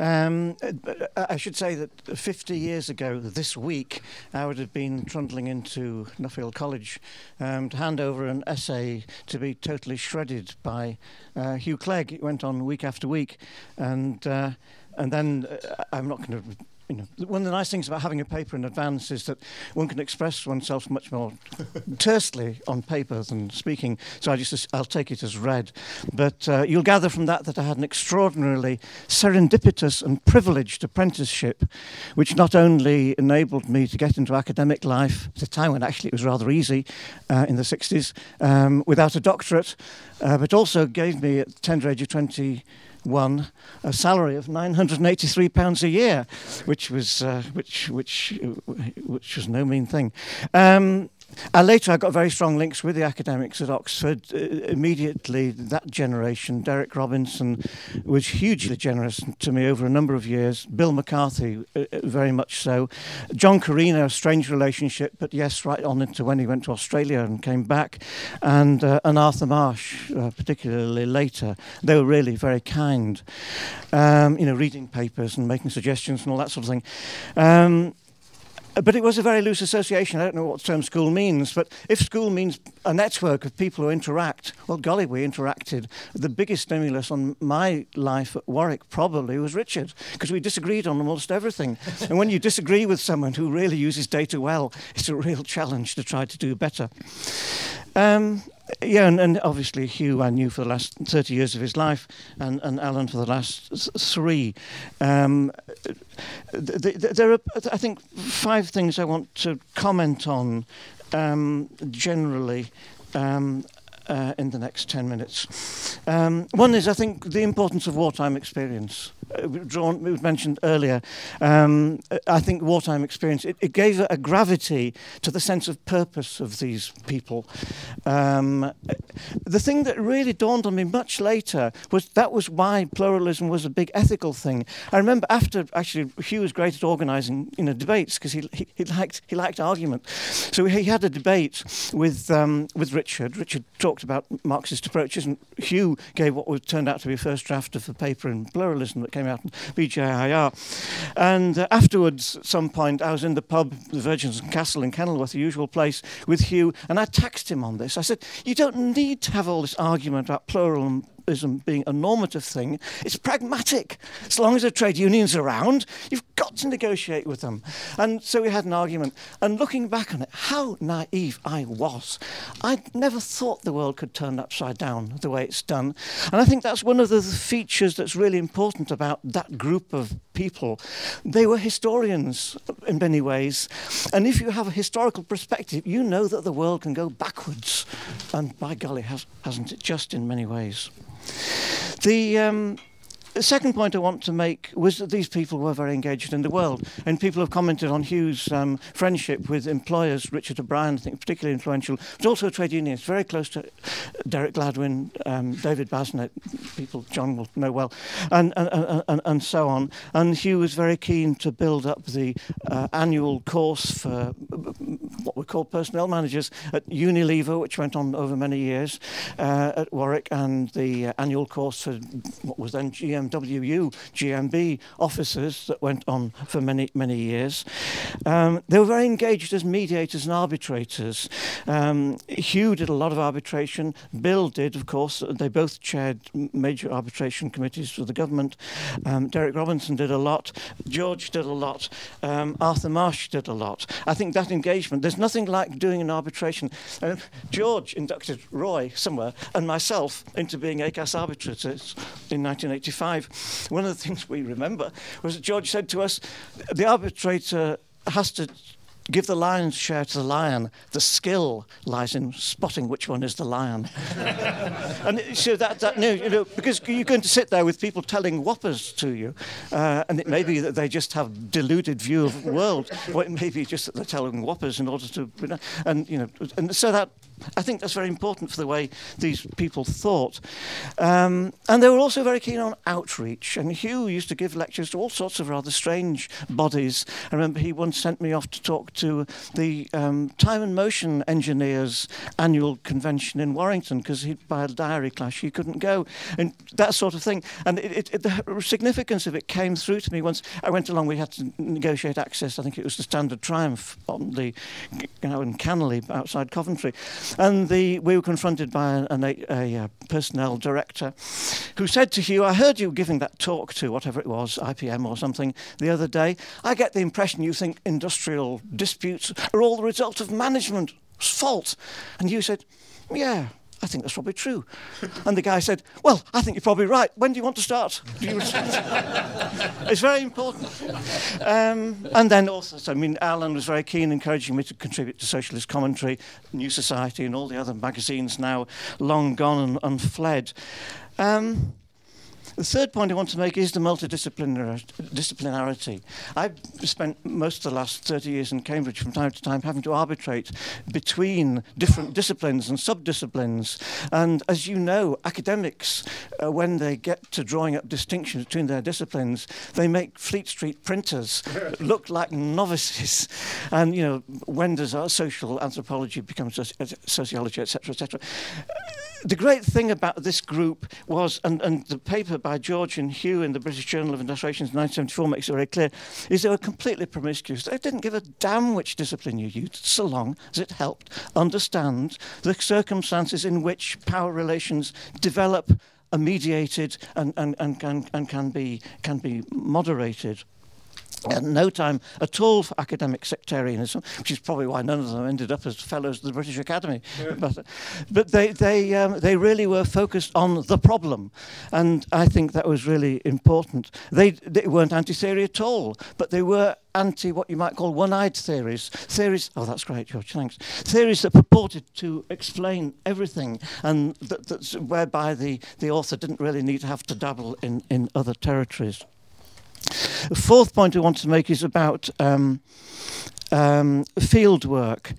Um, I should say that 50 years ago this week, I would have been trundling into Nuffield College um, to hand over an essay to be totally shredded by uh, Hugh Clegg. It went on week after week, and uh, and then uh, I'm not going to you know, one of the nice things about having a paper in advance is that one can express oneself much more tersely on paper than speaking. So I just I'll take it as read. But uh, you'll gather from that that I had an extraordinarily serendipitous and privileged apprenticeship, which not only enabled me to get into academic life at a time when actually it was rather easy uh, in the 60s um, without a doctorate, uh, but also gave me at the tender age of 20 won a salary of 983 pounds a year, which was uh, which which which was no mean thing. Um, and later, I got very strong links with the academics at Oxford. Uh, immediately, that generation, Derek Robinson, was hugely generous to me over a number of years. Bill McCarthy, uh, uh, very much so. John Corina, a strange relationship, but yes, right on into when he went to Australia and came back. And, uh, and Arthur Marsh, uh, particularly later. They were really very kind. Um, you know, reading papers and making suggestions and all that sort of thing. Um, Uh, but it was a very loose association. I don't know what the term school means, but if school means a network of people who interact, well, golly, we interacted. The biggest stimulus on my life at Warwick probably was Richard, because we disagreed on almost everything. and when you disagree with someone who really uses data well, it's a real challenge to try to do better. Um, yeah, and, and, obviously Hugh I knew for the last 30 years of his life, and, and Alan for the last three. Um, th- th- there are, I think, five things I want to comment on um, generally. Um, uh, in the next 10 minutes. Um, one is, I think, the importance of wartime experience uh, was mentioned earlier, um, I think wartime experience, it, it gave a gravity to the sense of purpose of these people. Um, the thing that really dawned on me much later was that was why pluralism was a big ethical thing. I remember after, actually, Hugh was great at organising you know, debates because he, he, he, liked, he liked argument. So he had a debate with, um, with Richard. Richard talked about Marxist approaches, and Hugh gave what turned out to be a first draft of the paper in pluralism that came out in BJIR. And uh, afterwards, at some point, I was in the pub, the Virgins Castle in Kenilworth, the usual place, with Hugh, and I taxed him on this. I said, You don't need to have all this argument about plural being a normative thing. It's pragmatic. As long as the trade unions are around, you've got to negotiate with them. And so we had an argument. And looking back on it, how naive I was. I never thought the world could turn upside down the way it's done. And I think that's one of the features that's really important about that group of people. They were historians in many ways. And if you have a historical perspective, you know that the world can go backwards. And by golly, has, hasn't it just in many ways? The um, the second point I want to make was that these people were very engaged in the world, and people have commented on Hugh's um, friendship with employers. Richard O'Brien, I think, particularly influential, but also trade unions, very close to Derek Gladwin, um, David Basnett, people John will know well, and, and, and, and, so on. And Hugh was very keen to build up the uh, annual course for what we call personnel managers at Unilever, which went on over many years uh, at Warwick, and the uh, annual course for what was then GM GMWU, GMB officers that went on for many, many years. Um, they were very engaged as mediators and arbitrators. Um, Hugh did a lot of arbitration. Bill did, of course. They both chaired major arbitration committees for the government. Um, Derek Robinson did a lot. George did a lot. Um, Arthur Marsh did a lot. I think that engagement, there's nothing like doing an arbitration. Uh, George inducted Roy somewhere and myself into being ACAS arbitrators in 1985 one of the things we remember was that George said to us, the arbitrator has to give the lion's share to the lion. The skill lies in spotting which one is the lion. and so that, that you know, because you're going to sit there with people telling whoppers to you, uh, and it may be that they just have deluded view of the world, or it may be just that they're telling whoppers in order to, and you know, and so that I think that's very important for the way these people thought. Um, and they were also very keen on outreach. And Hugh used to give lectures to all sorts of rather strange bodies. I remember he once sent me off to talk to the um, Time and Motion Engineers annual convention in Warrington because he'd by a diary clash he couldn't go, and that sort of thing. And it, it, the significance of it came through to me once I went along. We had to negotiate access. I think it was the Standard Triumph on the you know in Canley outside Coventry, and the we were confronted by an, a, a, a personnel director who said to Hugh, "I heard you giving that talk to whatever it was, IPM or something, the other day. I get the impression you think industrial disputes are all the result of management's fault." And you said, "Yeah." I think that's probably true. And the guy said, Well, I think you're probably right. When do you want to start? it's very important. Um, and then also, so, I mean, Alan was very keen, encouraging me to contribute to Socialist Commentary, New Society, and all the other magazines now long gone and, and fled. Um, the third point I want to make is the multidisciplinarity. I've spent most of the last 30 years in Cambridge from time to time having to arbitrate between different disciplines and subdisciplines. And as you know, academics, uh, when they get to drawing up distinctions between their disciplines, they make Fleet Street printers look like novices. And, you know, when does our social anthropology become soci sociology, etc., etc.? the great thing about this group was, and, and the paper by George and Hugh in the British Journal of Industrial Relations 1974 makes it very clear, is they were completely promiscuous. They didn't give a damn which discipline you used, so long as it helped understand the circumstances in which power relations develop, are mediated, and, and, and, and, and can, be, can be moderated. At no time at all for academic sectarianism, which is probably why none of them ended up as fellows of the British Academy. Yeah. But, but they, they, um, they really were focused on the problem, and I think that was really important. They, they weren't anti-theory at all, but they were anti what you might call one-eyed theories. Theories, oh, that's great, George, thanks. Theories that purported to explain everything, and that, that's whereby the, the author didn't really need to have to dabble in, in other territories. The fourth point I want to make is about um, um, field work.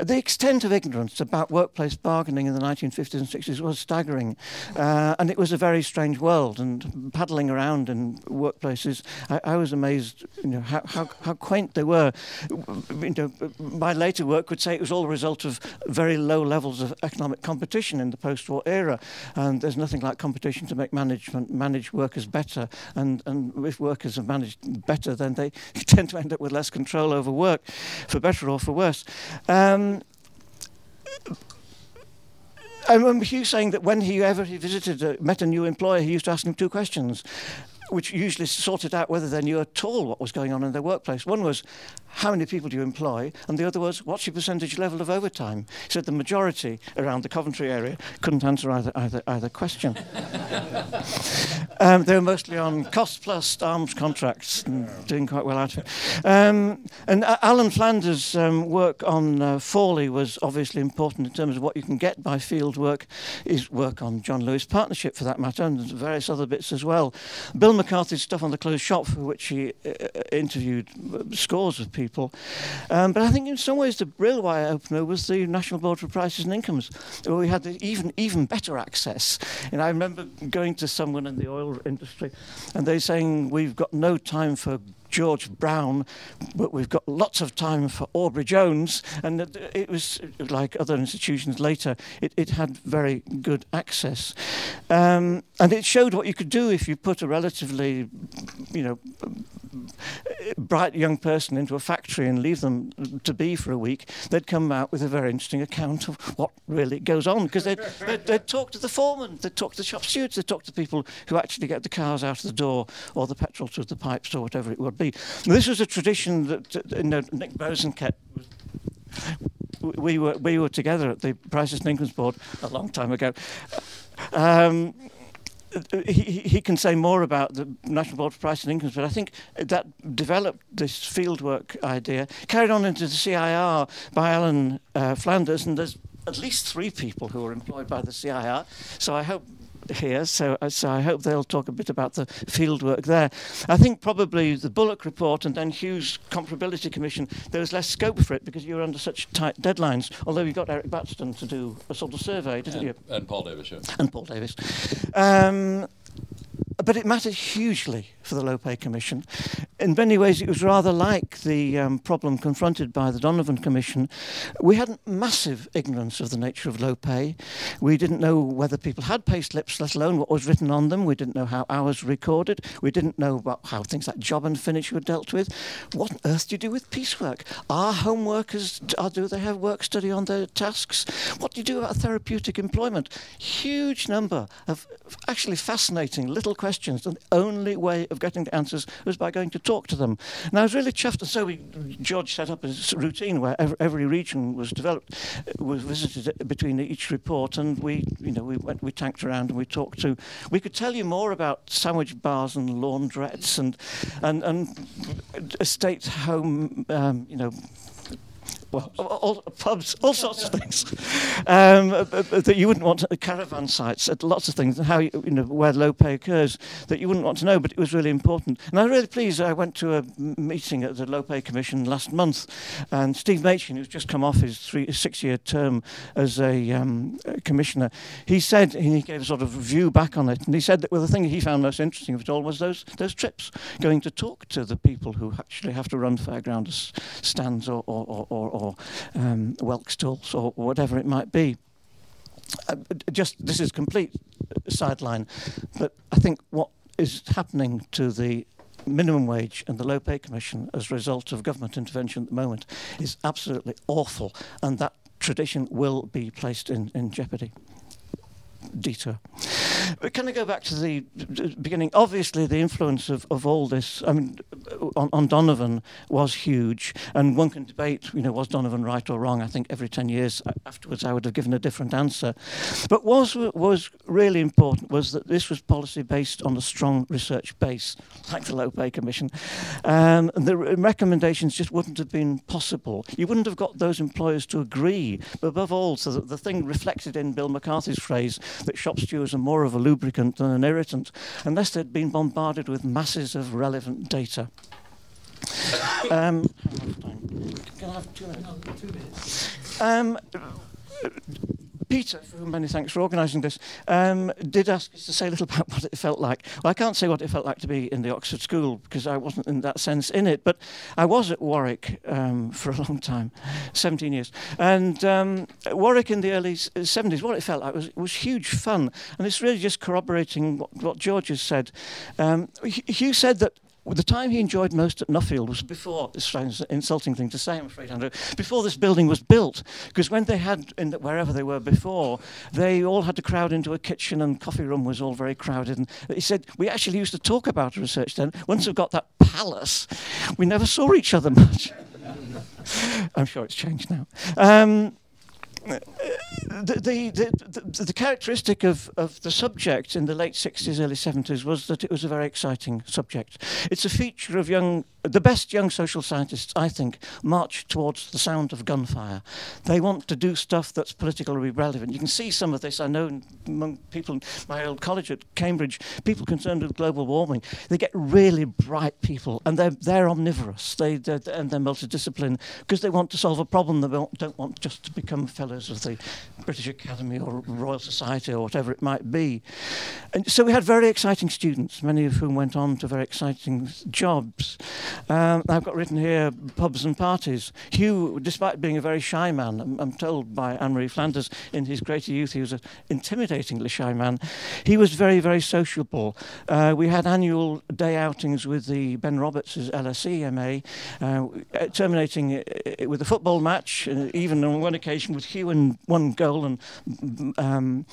The extent of ignorance about workplace bargaining in the 1950s and 60s was staggering. Uh, and it was a very strange world. And paddling around in workplaces, I, I was amazed you know, how, how, how, quaint they were. You know, my later work would say it was all a result of very low levels of economic competition in the post-war era. And there's nothing like competition to make management manage workers better. And, and if workers are managed better, then they tend to end up with less control over work, for better or for worse. Um, I remember Hugh saying that when he ever he visited, uh, met a new employer, he used to ask him two questions, which usually sorted out whether they knew at all what was going on in their workplace. One was, how many people do you employ? And the other was, what's your percentage level of overtime? He said the majority around the Coventry area couldn't answer either, either, either question. um, they were mostly on cost plus arms contracts and doing quite well out of it. Um, and uh, Alan Flanders' um, work on uh, Fawley was obviously important in terms of what you can get by field work, his work on John Lewis Partnership for that matter, and various other bits as well. Bill McCarthy's stuff on the closed shop, for which he uh, uh interviewed scores of people people. Um, but I think in some ways the real eye opener was the National Board for Prices and Incomes, where we had even even better access. And I remember going to someone in the oil industry, and they're saying we've got no time for George Brown, but we've got lots of time for Aubrey Jones. And it was like other institutions later, it, it had very good access. Um, and it showed what you could do if you put a relatively, you know, bright young person into a factory and leave them to be for a week, they'd come out with a very interesting account of what really goes on. Because they'd, they'd, they'd, talk to the foreman, they'd talk to the shop stewards, they'd talk to people who actually get the cars out of the door or the petrol through the pipes or whatever it would be. This was a tradition that you know, Nick Bosanquet we were we were together at the Prices and Incomes Board a long time ago. Um, he, he can say more about the National Board for Price and Incomes, but I think that developed this fieldwork idea, carried on into the CIR by Alan uh, Flanders, and there's at least three people who are employed by the CIR. So I hope here, so, uh, so I hope they'll talk a bit about the field work there. I think probably the Bullock report and then Hugh's Comparability Commission, there was less scope for it because you were under such tight deadlines, although you got Eric Batstone to do a sort of survey, didn't and, you? And Paul Davis, yeah. And Paul Davis. Um, but it mattered hugely for the Low Pay Commission. In many ways, it was rather like the um, problem confronted by the Donovan Commission. We had massive ignorance of the nature of low pay. We didn't know whether people had pay slips, let alone what was written on them. We didn't know how hours were recorded. We didn't know about how things like job and finish were dealt with. What on earth do you do with piecework? Are home workers, are, do they have work study on their tasks? What do you do about therapeutic employment? Huge number of actually fascinating little questions. And the only way of getting the answers was by going to talk to them. And I was really chuffed. And so we, George set up a routine where every, every region was developed, uh, was visited between each report, and we, you know, we went, we tanked around and we talked to. We could tell you more about sandwich bars and laundrettes and and and estate home, um, you know, well, all, pubs, all sorts of things um, that you wouldn't want to, caravan sites, lots of things, how you, you, know where low pay occurs that you wouldn't want to know, but it was really important. And I'm really pleased. I went to a meeting at the Low Pay Commission last month, and Steve Machin, who's just come off his three, six-year term as a um, commissioner, he said he gave a sort of view back on it, and he said that well, the thing he found most interesting of it all was those those trips, going to talk to the people who actually have to run fairground stands or or, or, or or um, whelk stalls or whatever it might be. Uh, just this is complete sideline, but I think what is happening to the minimum wage and the low pay commission as a result of government intervention at the moment is absolutely awful, and that tradition will be placed in, in jeopardy. Detour. Can I go back to the beginning? Obviously, the influence of, of all this, I mean, on, on Donovan was huge, and one can debate, you know, was Donovan right or wrong? I think every 10 years afterwards I would have given a different answer. But what was, really important was that this was policy based on a strong research base, like the Low Pay Commission. Um, the recommendations just wouldn't have been possible. You wouldn't have got those employers to agree, but above all, so the thing reflected in Bill McCarthy's phrase that shop stewards are more of a lubricant than an irritant, unless they'd been bombarded with masses of relevant data. Um, can I have two minutes? No, two minutes. Um, Peter, many thanks for organising this, um, did ask us to say a little about what it felt like. Well, I can't say what it felt like to be in the Oxford School because I wasn't in that sense in it, but I was at Warwick um, for a long time, 17 years. And um, Warwick in the early 70s, what it felt like was, was huge fun. And it's really just corroborating what, what George has said. Um, Hugh said that well, the time he enjoyed most at Nuffield was before, this sounds an insulting thing to say, I'm afraid, Andrew, before this building was built. Because when they had, in the, wherever they were before, they all had to crowd into a kitchen and coffee room was all very crowded. And he said, we actually used to talk about research then. Once we've got that palace, we never saw each other much. I'm sure it's changed now. Um, the, the, the, characteristic of, of the subject in the late 60s, early 70s was that it was a very exciting subject. It's a feature of young the best young social scientists, I think, march towards the sound of gunfire. They want to do stuff that's politically relevant. You can see some of this, I know, among people in my old college at Cambridge, people concerned with global warming. They get really bright people, and they're, they're omnivorous, they, they're, and they're multidisciplinary because they want to solve a problem. They don't want just to become fellows of the British Academy or Royal Society or whatever it might be. And so we had very exciting students, many of whom went on to very exciting jobs. Um, I've got written here pubs and parties. Hugh, despite being a very shy man, I'm, I'm told by Anne Marie Flanders in his greater youth he was an intimidatingly shy man. He was very, very sociable. Uh, we had annual day outings with the Ben Roberts' LSE MA, uh, terminating with a football match, even on one occasion with Hugh and one and um,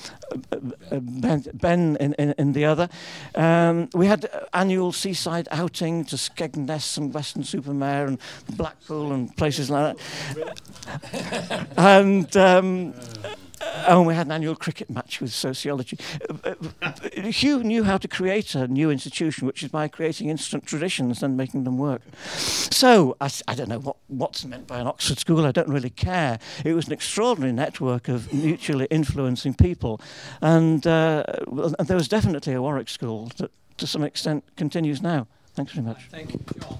Ben, ben in, in, in, the other. Um, we had annual seaside outing to Skegness and Weston Super Mare and Blackpool and places like that. and um, oh, and we had an annual cricket match with sociology. Uh, uh, Hugh knew how to create a new institution, which is by creating instant traditions and making them work. So I, I don't know what, what's meant by an Oxford school. I don't really care. It was an extraordinary network of mutually influencing people, and, uh, and there was definitely a Warwick school that, to some extent, continues now. Thanks very much. Thank you, John.